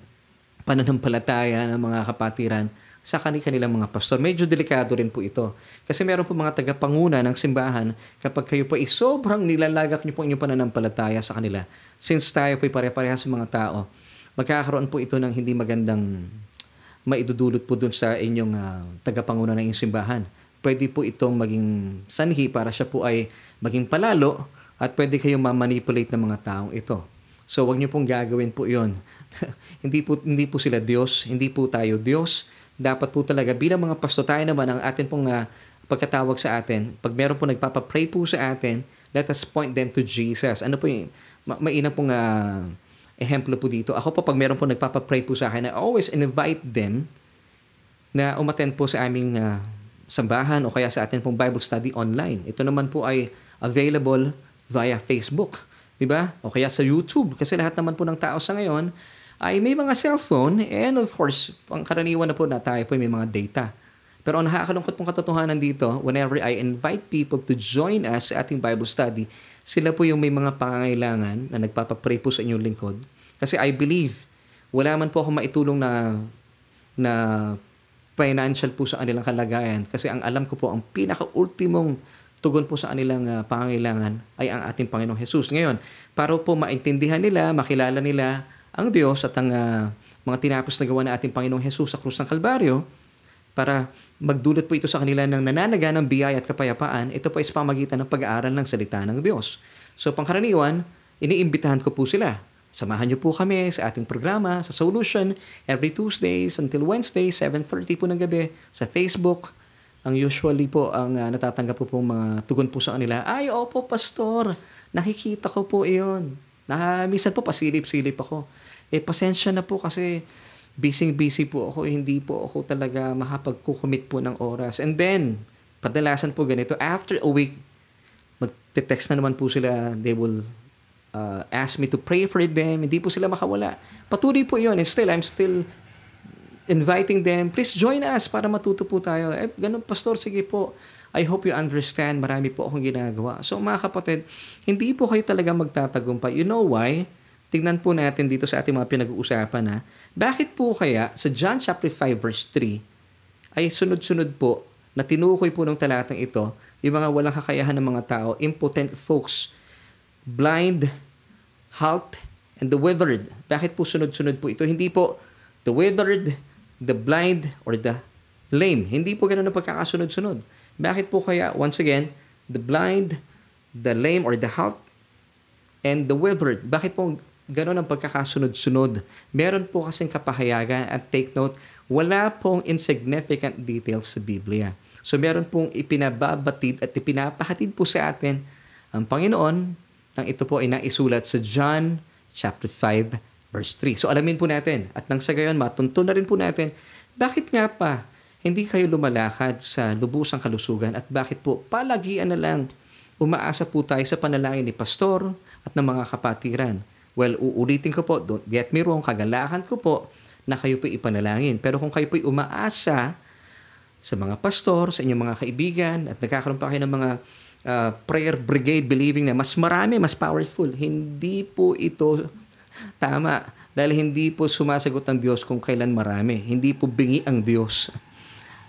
pananampalataya ng mga kapatiran sa kanilang mga pastor. Medyo delikado rin po ito. Kasi meron po mga tagapanguna ng simbahan kapag kayo po ay sobrang nilalagak niyo po inyong pananampalataya sa kanila. Since tayo po ay pare-pareha sa mga tao, magkakaroon po ito ng hindi magandang maidudulot po dun sa inyong uh, tagapanguna ng inyong simbahan. Pwede po itong maging sanhi para siya po ay maging palalo at pwede kayong ma-manipulate ng mga taong ito. So wag niyo pong gagawin po 'yon. hindi po hindi po sila Diyos, hindi po tayo Diyos dapat po talaga bilang mga pasto tayo naman ang atin pong uh, pagkatawag sa atin. Pag meron po nagpapa-pray po sa atin, let us point them to Jesus. Ano po yung ma- mainam pong uh, ehemplo po dito. Ako po pag meron po nagpapa-pray po sa akin, I always invite them na umattend po sa aming uh, sambahan o kaya sa atin pong Bible study online. Ito naman po ay available via Facebook. 'di ba? O kaya sa YouTube kasi lahat naman po ng tao sa ngayon ay may mga cellphone and of course, pangkaraniwan na po na tayo po may mga data. Pero ang nakakalungkot pong katotohanan dito, whenever I invite people to join us sa ating Bible study, sila po yung may mga pangangailangan na nagpapapray po sa inyong lingkod. Kasi I believe, wala man po ako maitulong na na financial po sa kanilang kalagayan. Kasi ang alam ko po, ang pinaka-ultimong tugon po sa kanilang uh, pangangailangan ay ang ating Panginoong Jesus. Ngayon, para po maintindihan nila, makilala nila ang Diyos at ang uh, mga tinapos na gawa na ating Panginoong Jesus sa krus ng Kalbaryo para magdulot po ito sa kanila ng nananaga ng biyaya at kapayapaan, ito po sa pamagitan ng pag-aaral ng salita ng Diyos. So pangkaraniwan, iniimbitahan ko po sila. Samahan niyo po kami sa ating programa sa Solution every Tuesdays until Wednesday, 7.30 po ng gabi sa Facebook. Ang usually po, ang uh, natatanggap po po mga tugon po sa kanila, ay, opo, pastor, nakikita ko po iyon. Na, minsan po pasilip-silip ako. Eh, pasensya na po kasi busy-busy po ako. Hindi po ako talaga makapag-commit po ng oras. And then, padalasan po ganito, after a week, mag-text na naman po sila, they will uh, ask me to pray for them. Hindi po sila makawala. Patuloy po yun. And still, I'm still inviting them, please join us para matuto po tayo. Eh, ganun, pastor, sige po. I hope you understand, marami po akong ginagawa. So mga kapatid, hindi po kayo talaga magtatagumpay. You know why? Tingnan po natin dito sa ating mga pinag-uusapan na bakit po kaya sa John chapter 5 verse 3 ay sunod-sunod po na tinukoy po ng talatang ito yung mga walang kakayahan ng mga tao, impotent folks, blind, halt, and the withered. Bakit po sunod-sunod po ito? Hindi po the withered, the blind, or the lame. Hindi po ganun ang pagkakasunod-sunod. Bakit po kaya, once again, the blind, the lame, or the halt, and the withered. Bakit po ganun ang pagkakasunod-sunod? Meron po kasing kapahayagan at take note, wala pong insignificant details sa Biblia. So meron pong ipinababatid at ipinapahatid po sa atin ang Panginoon nang ito po ay naisulat sa John chapter 5 verse 3. So alamin po natin at nang sa gayon matunto na rin po natin bakit nga pa hindi kayo lumalakad sa lubusang kalusugan at bakit po palagian na lang umaasa po tayo sa panalangin ni pastor at ng mga kapatiran. Well, uulitin ko po, don't get me wrong, kagalakan ko po na kayo po ipanalangin. Pero kung kayo po umaasa sa mga pastor, sa inyong mga kaibigan, at nagkakaroon pa kayo ng mga uh, prayer brigade believing na mas marami, mas powerful, hindi po ito tama. Dahil hindi po sumasagot ang Diyos kung kailan marami. Hindi po bingi ang Diyos.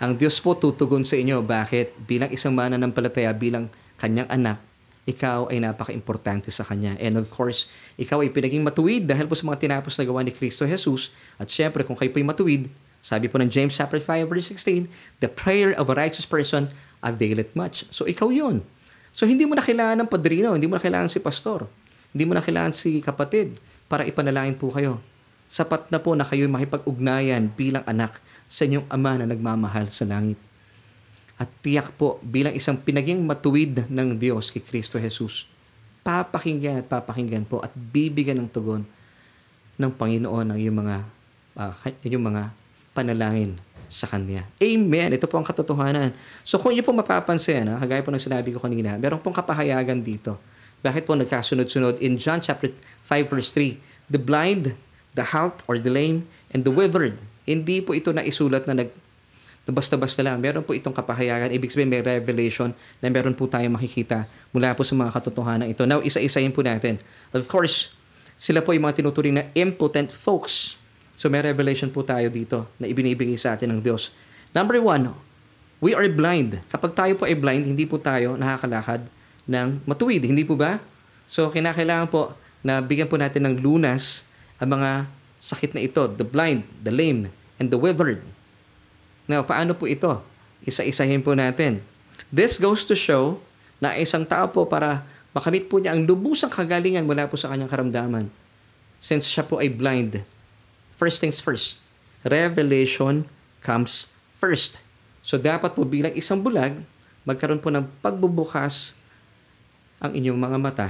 Ang Diyos po tutugon sa inyo. Bakit? Bilang isang mananampalataya, bilang kanyang anak, ikaw ay napaka-importante sa Kanya. And of course, ikaw ay pinaging matuwid dahil po sa mga tinapos na gawa ni Kristo Jesus. At syempre, kung kayo po ay matuwid, sabi po ng James chapter 5 verse 16, the prayer of a righteous person availeth much. So ikaw yon. So hindi mo na kailangan ng padrino, hindi mo na kailangan si pastor, hindi mo na kailangan si kapatid para ipanalangin po kayo. Sapat na po na kayo makipag-ugnayan bilang anak sa inyong Ama na nagmamahal sa langit. At tiyak po bilang isang pinaging matuwid ng Diyos kay Kristo Jesus, papakinggan at papakinggan po at bibigyan ng tugon ng Panginoon ang iyong mga uh, iyong mga panalangin sa Kanya. Amen. Ito po ang katotohanan. So kung niyo po mapapansin, ha, kagaya po ng sinabi ko kanina, meron pong kapahayagan dito. Bakit po nagkasunod-sunod? In John chapter 5 verse 3, the blind, the halt or the lame, and the withered hindi po ito na isulat na nag basta-basta lang. Meron po itong kapahayagan. Ibig sabihin may revelation na meron po tayong makikita mula po sa mga katotohanan ito. Now, isa-isahin po natin. Of course, sila po yung mga tinuturing na impotent folks. So may revelation po tayo dito na ibinibigay sa atin ng Diyos. Number one, we are blind. Kapag tayo po ay blind, hindi po tayo nakakalakad ng matuwid. Hindi po ba? So kinakailangan po na bigyan po natin ng lunas ang mga sakit na ito, the blind, the lame, and the withered. Now, paano po ito? Isa-isahin po natin. This goes to show na isang tao po para makamit po niya ang lubusang kagalingan mula po sa kanyang karamdaman. Since siya po ay blind. First things first. Revelation comes first. So dapat po bilang isang bulag, magkaroon po ng pagbubukas ang inyong mga mata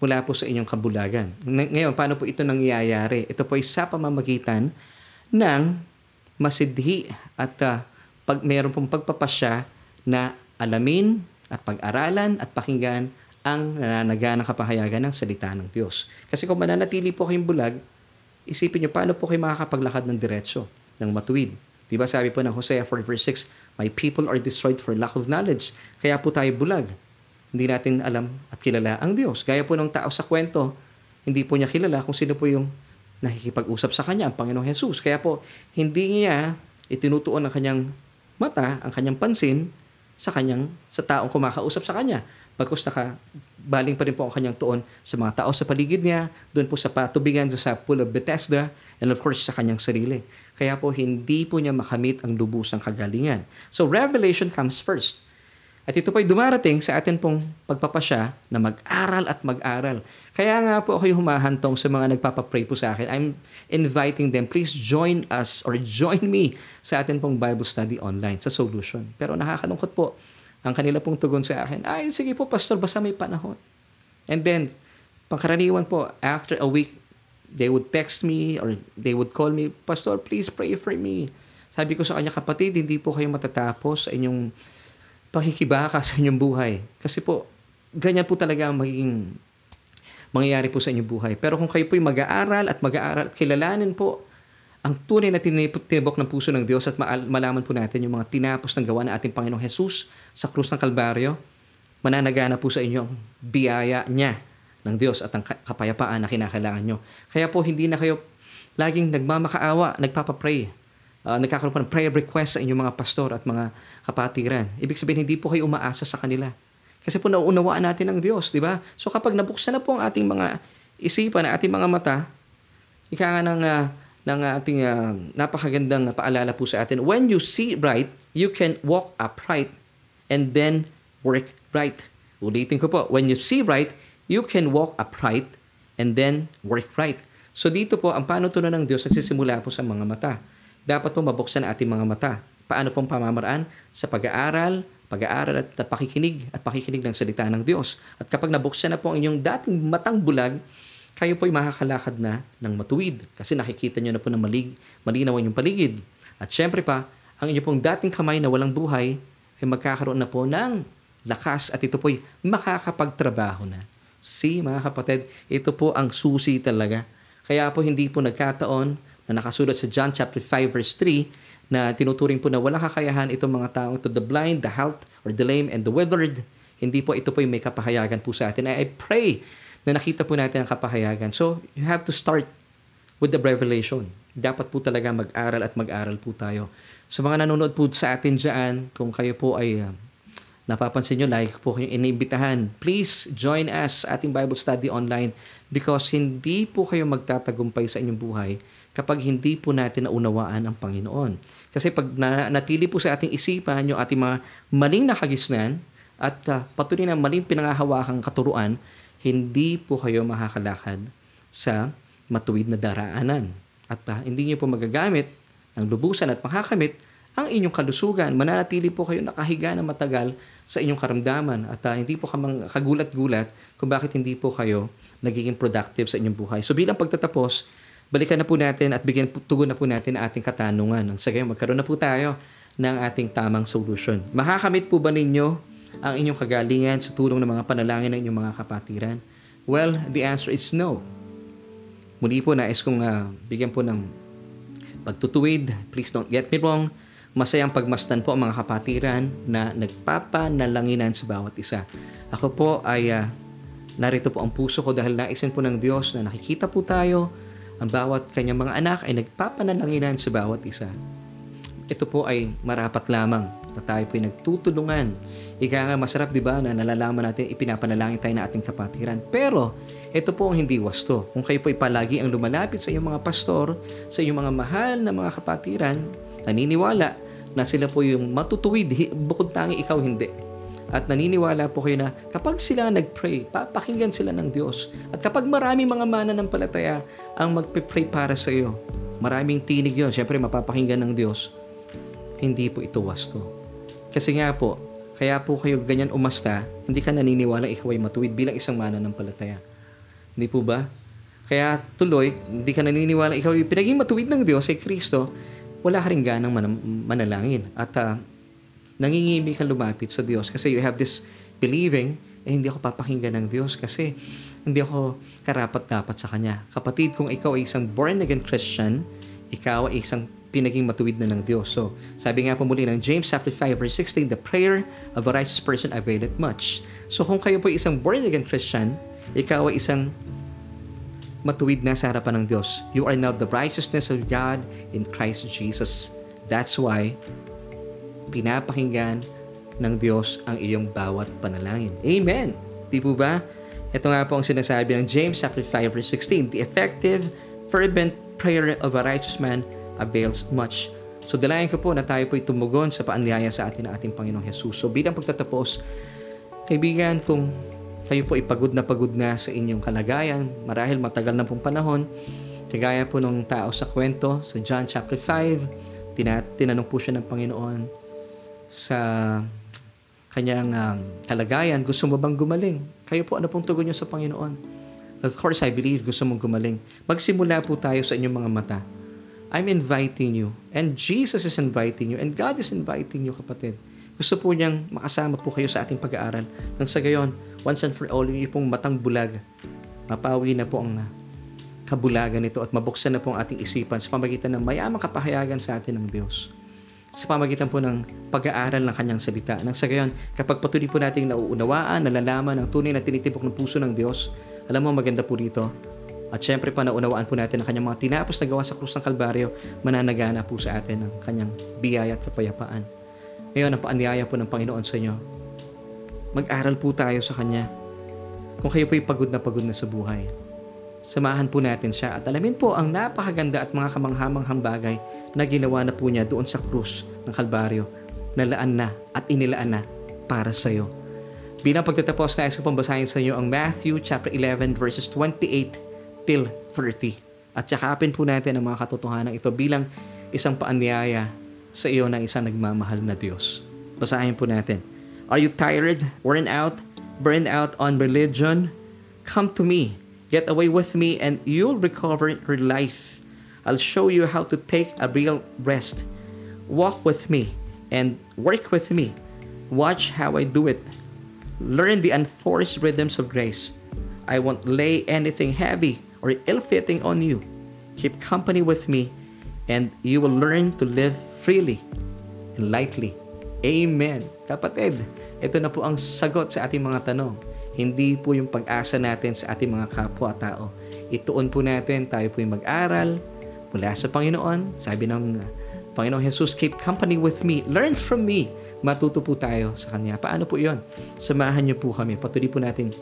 mula po sa inyong kabulagan. Ngayon, paano po ito nangyayari? Ito po ay sa pamamagitan ng masidhi at uh, pag mayroon pong pagpapasya na alamin at pag-aralan at pakinggan ang nananaga ng kapahayagan ng salita ng Diyos. Kasi kung mananatili po kayong bulag, isipin niyo paano po kayo makakapaglakad ng diretso, ng matuwid. Di ba sabi po ng Hosea 4 verse 6, My people are destroyed for lack of knowledge. Kaya po tayo bulag hindi natin alam at kilala ang Diyos. Gaya po ng tao sa kwento, hindi po niya kilala kung sino po yung nakikipag-usap sa kanya, ang Panginoong Jesus. Kaya po, hindi niya itinutuon ang kanyang mata, ang kanyang pansin sa kanyang sa taong kumakausap sa kanya. Bagkus naka baling pa rin po ang kanyang tuon sa mga tao sa paligid niya, doon po sa patubigan, doon sa pool of Bethesda, and of course sa kanyang sarili. Kaya po hindi po niya makamit ang lubusang kagalingan. So revelation comes first. At ito po'y dumarating sa atin pong pagpapasya na mag-aral at mag-aral. Kaya nga po ako'y humahantong sa mga nagpapapray po sa akin. I'm inviting them, please join us or join me sa atin pong Bible study online sa Solution. Pero nakakalungkot po, ang kanila pong tugon sa akin, ay sige po pastor, basta may panahon. And then, pangkaraniwan po, after a week, they would text me or they would call me, Pastor, please pray for me. Sabi ko sa kanya, kapatid, hindi po kayo matatapos sa inyong pakikibaka sa inyong buhay. Kasi po, ganyan po talaga ang magiging mangyayari po sa inyong buhay. Pero kung kayo po'y mag-aaral at mag-aaral at kilalanin po ang tunay na tinibok ng puso ng Diyos at malaman po natin yung mga tinapos ng gawa ng ating Panginoong Jesus sa krus ng Kalbaryo, mananagana po sa inyo ang biyaya niya ng Diyos at ang kapayapaan na kinakailangan nyo. Kaya po hindi na kayo laging nagmamakaawa, nagpapapray uh, nagkakaroon po ng prayer request sa inyong mga pastor at mga kapatiran. Ibig sabihin, hindi po kayo umaasa sa kanila. Kasi po nauunawaan natin ng Diyos, di ba? So kapag nabuksan na po ang ating mga isipan, ating mga mata, ika nga ng, uh, ng ating uh, napakagandang paalala po sa atin, when you see right, you can walk upright and then work right. Ulitin ko po, when you see right, you can walk upright and then work right. So dito po, ang panutunan ng Diyos nagsisimula po sa mga mata. Dapat po mabuksan ang ating mga mata. Paano pong pamamaraan? Sa pag-aaral, pag-aaral at pakikinig at pakikinig ng salita ng Diyos. At kapag nabuksan na po ang inyong dating matang bulag, kayo po'y makakalakad na ng matuwid kasi nakikita nyo na po na malig, malinaw ang inyong paligid. At syempre pa, ang inyong pong dating kamay na walang buhay ay magkakaroon na po ng lakas at ito po'y makakapagtrabaho na. See, mga kapatid, ito po ang susi talaga kaya po hindi po nagkataon na nakasulat sa John chapter 5 verse 3 na tinuturing po na walang kakayahan itong mga taong to the blind, the halt, or the lame, and the withered. Hindi po ito po yung may kapahayagan po sa atin. I pray na nakita po natin ang kapahayagan. So, you have to start with the revelation. Dapat po talaga mag-aral at mag-aral po tayo. Sa mga nanonood po sa atin dyan, kung kayo po ay uh, napapansin nyo, like po kayong iniimbitahan, please join us sa ating Bible study online because hindi po kayo magtatagumpay sa inyong buhay kapag hindi po natin naunawaan ang Panginoon. Kasi pag na, natili po sa ating isipan yung ating mga maling nakagisnan at uh, patuloy na maling pinangahawakang katuruan, hindi po kayo makakalakad sa matuwid na daraanan. At uh, hindi niyo po magagamit ang lubusan at makakamit ang inyong kalusugan. Mananatili po kayo nakahiga na matagal sa inyong karamdaman at uh, hindi po kamang kagulat-gulat kung bakit hindi po kayo nagiging productive sa inyong buhay. So bilang pagtatapos, balikan na po natin at bigyan tugon na po natin ang ating katanungan. Sa gayon, magkaroon na po tayo ng ating tamang solution. Makakamit po ba ninyo ang inyong kagalingan sa tulong ng mga panalangin ng inyong mga kapatiran? Well, the answer is no. Muli po nais kong uh, bigyan po ng pagtutuwid. Please don't get me wrong Masayang pagmasdan po ang mga kapatiran na nagpapanalanginan sa bawat isa. Ako po ay uh, narito po ang puso ko dahil naisin po ng Diyos na nakikita po tayo ang bawat kanyang mga anak ay nagpapanalanginan sa bawat isa. Ito po ay marapat lamang na tayo po ay nagtutulungan. Ika nga masarap di ba na nalalaman natin ipinapanalangin tayo na ating kapatiran. Pero ito po ang hindi wasto. Kung kayo po ay palagi ang lumalapit sa iyong mga pastor, sa iyong mga mahal na mga kapatiran, naniniwala na sila po yung matutuwid, bukod tangi ikaw hindi. At naniniwala po kayo na kapag sila nag-pray, papakinggan sila ng Diyos. At kapag marami mga mana ng palataya ang magpe-pray para sa iyo, maraming tinig yon Siyempre, mapapakinggan ng Diyos. Hindi po ito wasto. Kasi nga po, kaya po kayo ganyan umasta, hindi ka naniniwala ikaw ay matuwid bilang isang mana ng palataya. Hindi po ba? Kaya tuloy, hindi ka naniniwala ikaw ay pinaging matuwid ng Diyos ay Kristo, wala ka rin ganang man- manalangin. At uh, nangingimi ka lumapit sa Diyos kasi you have this believing, eh hindi ako papakinggan ng Diyos kasi hindi ako karapat-dapat sa Kanya. Kapatid, kung ikaw ay isang born-again Christian, ikaw ay isang pinaging matuwid na ng Diyos. So, sabi nga po muli ng James chapter 5 verse 16, the prayer of a righteous person availeth much. So, kung kayo po isang born-again Christian, ikaw ay isang matuwid na sa harapan ng Diyos. You are now the righteousness of God in Christ Jesus. That's why pinapakinggan ng Diyos ang iyong bawat panalangin. Amen! Di po ba? Ito nga po ang sinasabi ng James chapter 5 verse 16. The effective, fervent prayer of a righteous man avails much. So dalayan ko po na tayo po'y tumugon sa paanyaya sa atin ng ating Panginoong Jesus. So bilang pagtatapos, kaibigan, kung kayo po ipagod na pagod na sa inyong kalagayan, marahil matagal na pong panahon, kagaya po ng tao sa kwento, sa John chapter 5, tina- tinanong po siya ng Panginoon sa kanyang um, kalagayan, gusto mo bang gumaling? Kayo po, ano pong tugon niyo sa Panginoon? Of course, I believe gusto mong gumaling. Magsimula po tayo sa inyong mga mata. I'm inviting you. And Jesus is inviting you. And God is inviting you, kapatid. Gusto po niyang makasama po kayo sa ating pag-aaral. Nang sa gayon, once and for all, yung pong matang bulag, mapawi na po ang kabulagan nito at mabuksan na po ang ating isipan sa pamagitan ng mayamang kapahayagan sa atin ng Diyos. Sa pamagitan po ng pag-aaral ng kanyang salita. Nang sa gayon, kapag patuloy po nating nauunawaan, nalalaman ang tunay na tinitibok ng puso ng Diyos, alam mo maganda po dito, At syempre pa naunawaan po natin ang kanyang mga tinapos na gawa sa krus ng Kalbaryo, mananagana po sa atin ang kanyang biyaya at kapayapaan. Ngayon, ang paanyaya po ng Panginoon sa inyo, mag-aral po tayo sa Kanya. Kung kayo po'y pagod na pagod na sa buhay, samahan po natin siya at alamin po ang napakaganda at mga kamanghamanghang bagay na ginawa na po niya doon sa krus ng Kalbaryo, nalaan na at inilaan na para sa iyo. Bilang pagtatapos, nais ko pambasahin sa inyo ang Matthew chapter 11 verses 28 till 30. At yakapin po natin ang mga katotohanan ito bilang isang paanyaya sa iyo ng isang nagmamahal na Diyos. Basahin po natin. Are you tired, worn out, burned out on religion? Come to me, get away with me, and you'll recover your life. I'll show you how to take a real rest. Walk with me and work with me. Watch how I do it. Learn the unforced rhythms of grace. I won't lay anything heavy or ill-fitting on you. Keep company with me, and you will learn to live freely and lightly. Amen. Kapatid, ito na po ang sagot sa ating mga tanong. Hindi po yung pag-asa natin sa ating mga kapwa-tao. Ituon po natin, tayo po yung mag-aral mula sa Panginoon. Sabi ng Panginoong Jesus, keep company with me. Learn from me. Matuto po tayo sa Kanya. Paano po yon? Samahan niyo po kami. Patuloy po natin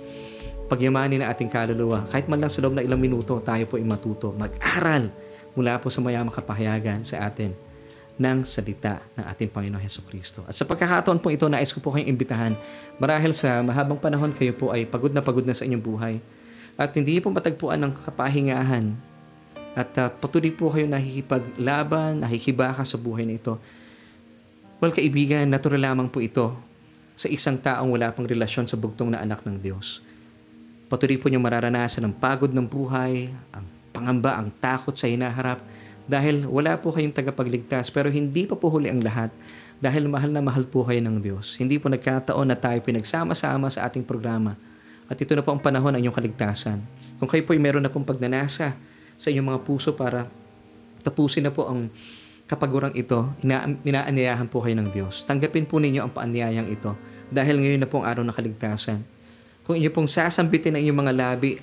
pagyamanin ang ating kaluluwa. Kahit man lang sa loob ng ilang minuto, tayo po ay matuto. Mag-aral mula po sa mayamang kapahayagan sa atin ng salita ng ating Panginoon Heso Kristo. At sa pagkakataon po ito, nais ko po kayong imbitahan. Marahil sa mahabang panahon kayo po ay pagod na pagod na sa inyong buhay. At hindi po matagpuan ng kapahingahan. At uh, patuloy po kayo nakikipaglaban, nakikibaka sa buhay na ito. Well, kaibigan, natural lamang po ito sa isang taong wala pang relasyon sa bugtong na anak ng Diyos. Patuloy po niyong mararanasan ang pagod ng buhay, ang pangamba, ang takot sa hinaharap dahil wala po kayong tagapagligtas pero hindi pa po huli ang lahat dahil mahal na mahal po kayo ng Diyos. Hindi po nagkataon na tayo pinagsama-sama sa ating programa at ito na po ang panahon ng inyong kaligtasan. Kung kayo po ay meron na pong pagnanasa sa inyong mga puso para tapusin na po ang kapagurang ito, ina- inaanyayahan po kayo ng Diyos. Tanggapin po ninyo ang paanyayang ito dahil ngayon na po ang araw ng kaligtasan kung inyo pong sasambitin ang inyong mga labi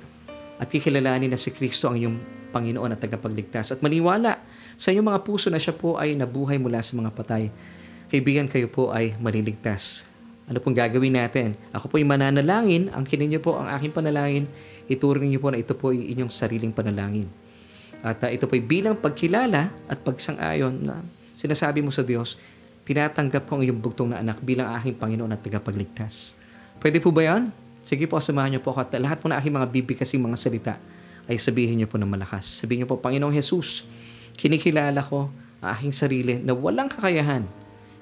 at kikilalanin na si Kristo ang inyong Panginoon at tagapagligtas at maniwala sa inyong mga puso na siya po ay nabuhay mula sa mga patay, kaibigan kayo po ay maliligtas. Ano pong gagawin natin? Ako po ay mananalangin, ang kinin po ang aking panalangin, ituring niyo po na ito po ay inyong sariling panalangin. At uh, ito po ay bilang pagkilala at pagsang-ayon na sinasabi mo sa Diyos, tinatanggap ko ang iyong bugtong na anak bilang aking Panginoon at tagapagligtas. Pwede po ba yan? Sige po, samahan niyo po ako at lahat po na aking mga bibigkasing mga salita ay sabihin niyo po ng malakas. Sabihin niyo po, Panginoong Jesus, kinikilala ko ang aking sarili na walang kakayahan.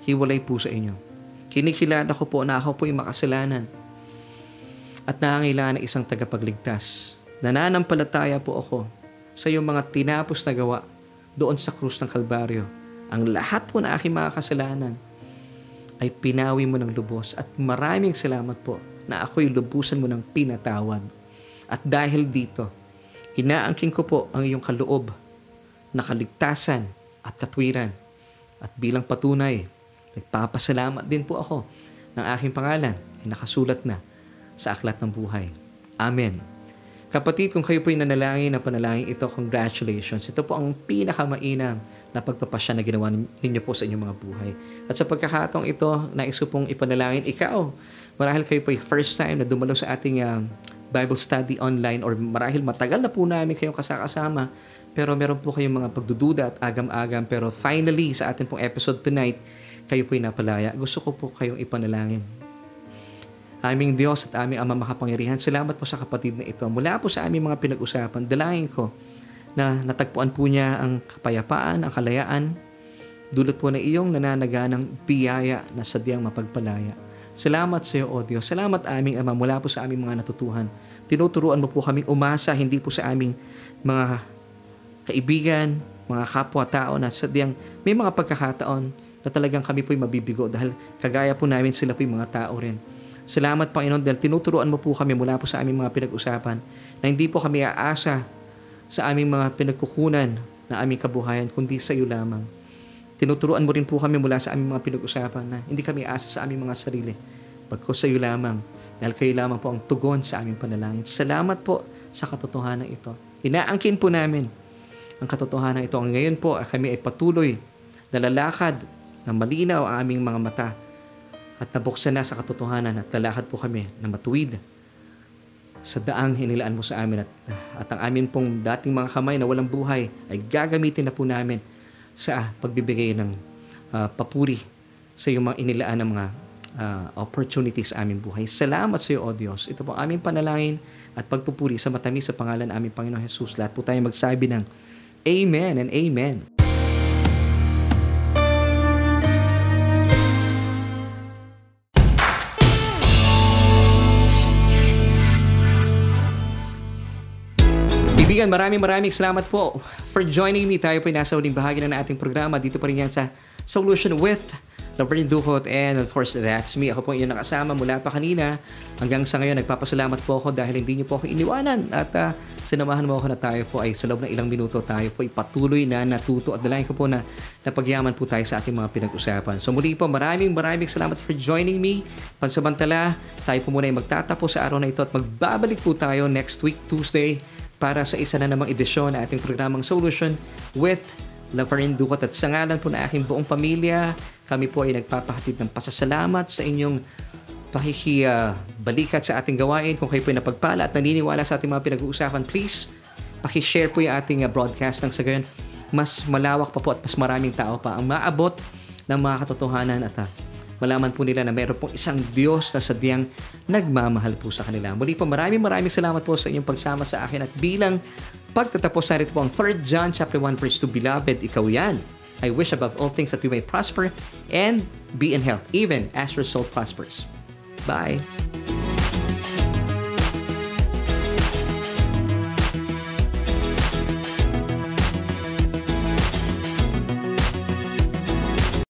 Hiwalay po sa inyo. Kinikilala ko po na ako po ay makasalanan at nangangailangan ng isang tagapagligtas. Nananampalataya po ako sa iyong mga tinapos na gawa doon sa krus ng Kalbaryo. Ang lahat po na aking mga kasalanan ay pinawi mo ng lubos at maraming salamat po na ako'y lubusan mo ng pinatawad. At dahil dito, inaangking ko po ang iyong kaloob na kaligtasan at katwiran. At bilang patunay, nagpapasalamat din po ako ng aking pangalan ay nakasulat na sa aklat ng buhay. Amen. Kapatid, kung kayo po ay nanalangin na panalangin ito, congratulations. Ito po ang pinakamainam na pagpapasya na ginawa ninyo po sa inyong mga buhay. At sa pagkakataong ito, nais ko pong ipanalangin ikaw Marahil kayo po yung first time na dumalo sa ating uh, Bible study online or marahil matagal na po namin kayong kasakasama pero meron po kayong mga pagdududa at agam-agam pero finally sa ating pong episode tonight kayo po'y napalaya. Gusto ko po kayong ipanalangin. Aming Diyos at aming Ama makapangyarihan, salamat po sa kapatid na ito. Mula po sa aming mga pinag-usapan, dalangin ko na natagpuan po niya ang kapayapaan, ang kalayaan, dulot po na iyong nananaganang biyaya na sadyang mapagpalaya. Salamat sa iyo, O Diyos. Salamat aming Ama mula po sa aming mga natutuhan. Tinuturuan mo po kaming umasa, hindi po sa aming mga kaibigan, mga kapwa-tao na sadyang may mga pagkakataon na talagang kami po'y mabibigo dahil kagaya po namin sila po'y mga tao rin. Salamat Panginoon dahil tinuturuan mo po kami mula po sa aming mga pinag-usapan na hindi po kami aasa sa aming mga pinagkukunan na aming kabuhayan kundi sa iyo lamang. Tinuturuan mo rin po kami mula sa aming mga pinag-usapan na hindi kami asa sa aming mga sarili. Pagko sa iyo lamang, dahil kayo lamang po ang tugon sa aming panalangin. Salamat po sa katotohanan ito. Inaangkin po namin ang katotohanan ito. Ngayon po, kami ay patuloy na lalakad na malinaw ang aming mga mata at nabuksan na sa katotohanan at lalakad po kami na matuwid sa daang hinilaan mo sa amin at, at ang amin pong dating mga kamay na walang buhay ay gagamitin na po namin sa pagbibigay ng uh, papuri sa iyong mga inilaan ng mga uh, opportunities sa aming buhay. Salamat sa iyo, O Diyos. Ito po aming panalangin at pagpupuri sa matamis sa pangalan ng aming Panginoon Jesus. Lahat po tayo magsabi ng Amen and Amen. Kaibigan, maraming maraming salamat po for joining me. Tayo po ay nasa uling bahagi na ng ating programa. Dito pa rin yan sa Solution with Laverne Duhot and of course that's me. Ako po yung nakasama mula pa kanina hanggang sa ngayon. Nagpapasalamat po ako dahil hindi niyo po ako iniwanan at uh, sinamahan mo ako na tayo po ay sa loob ng ilang minuto tayo po ay patuloy na natuto at dalayan ko po na napagyaman po tayo sa ating mga pinag-usapan. So muli po maraming maraming salamat for joining me. Pansamantala, tayo po muna ay magtatapos sa araw na ito at magbabalik po tayo next week Tuesday para sa isa na namang edisyon na ating programang Solution with Laverne Ducot. At sa ngalan po na aking buong pamilya, kami po ay nagpapahatid ng pasasalamat sa inyong pakikibalikat sa ating gawain. Kung kayo po ay napagpala at naniniwala sa ating mga pinag-uusapan, please, pakishare po yung ating broadcast ng sa gayon. Mas malawak pa po at mas maraming tao pa ang maabot ng mga katotohanan at malaman po nila na meron pong isang Diyos na sadyang nagmamahal po sa kanila. Muli po maraming maraming salamat po sa inyong pagsama sa akin at bilang pagtatapos na rito po ang 3 John chapter 1 verse 2, Beloved, ikaw yan. I wish above all things that we may prosper and be in health, even as your soul prospers. Bye!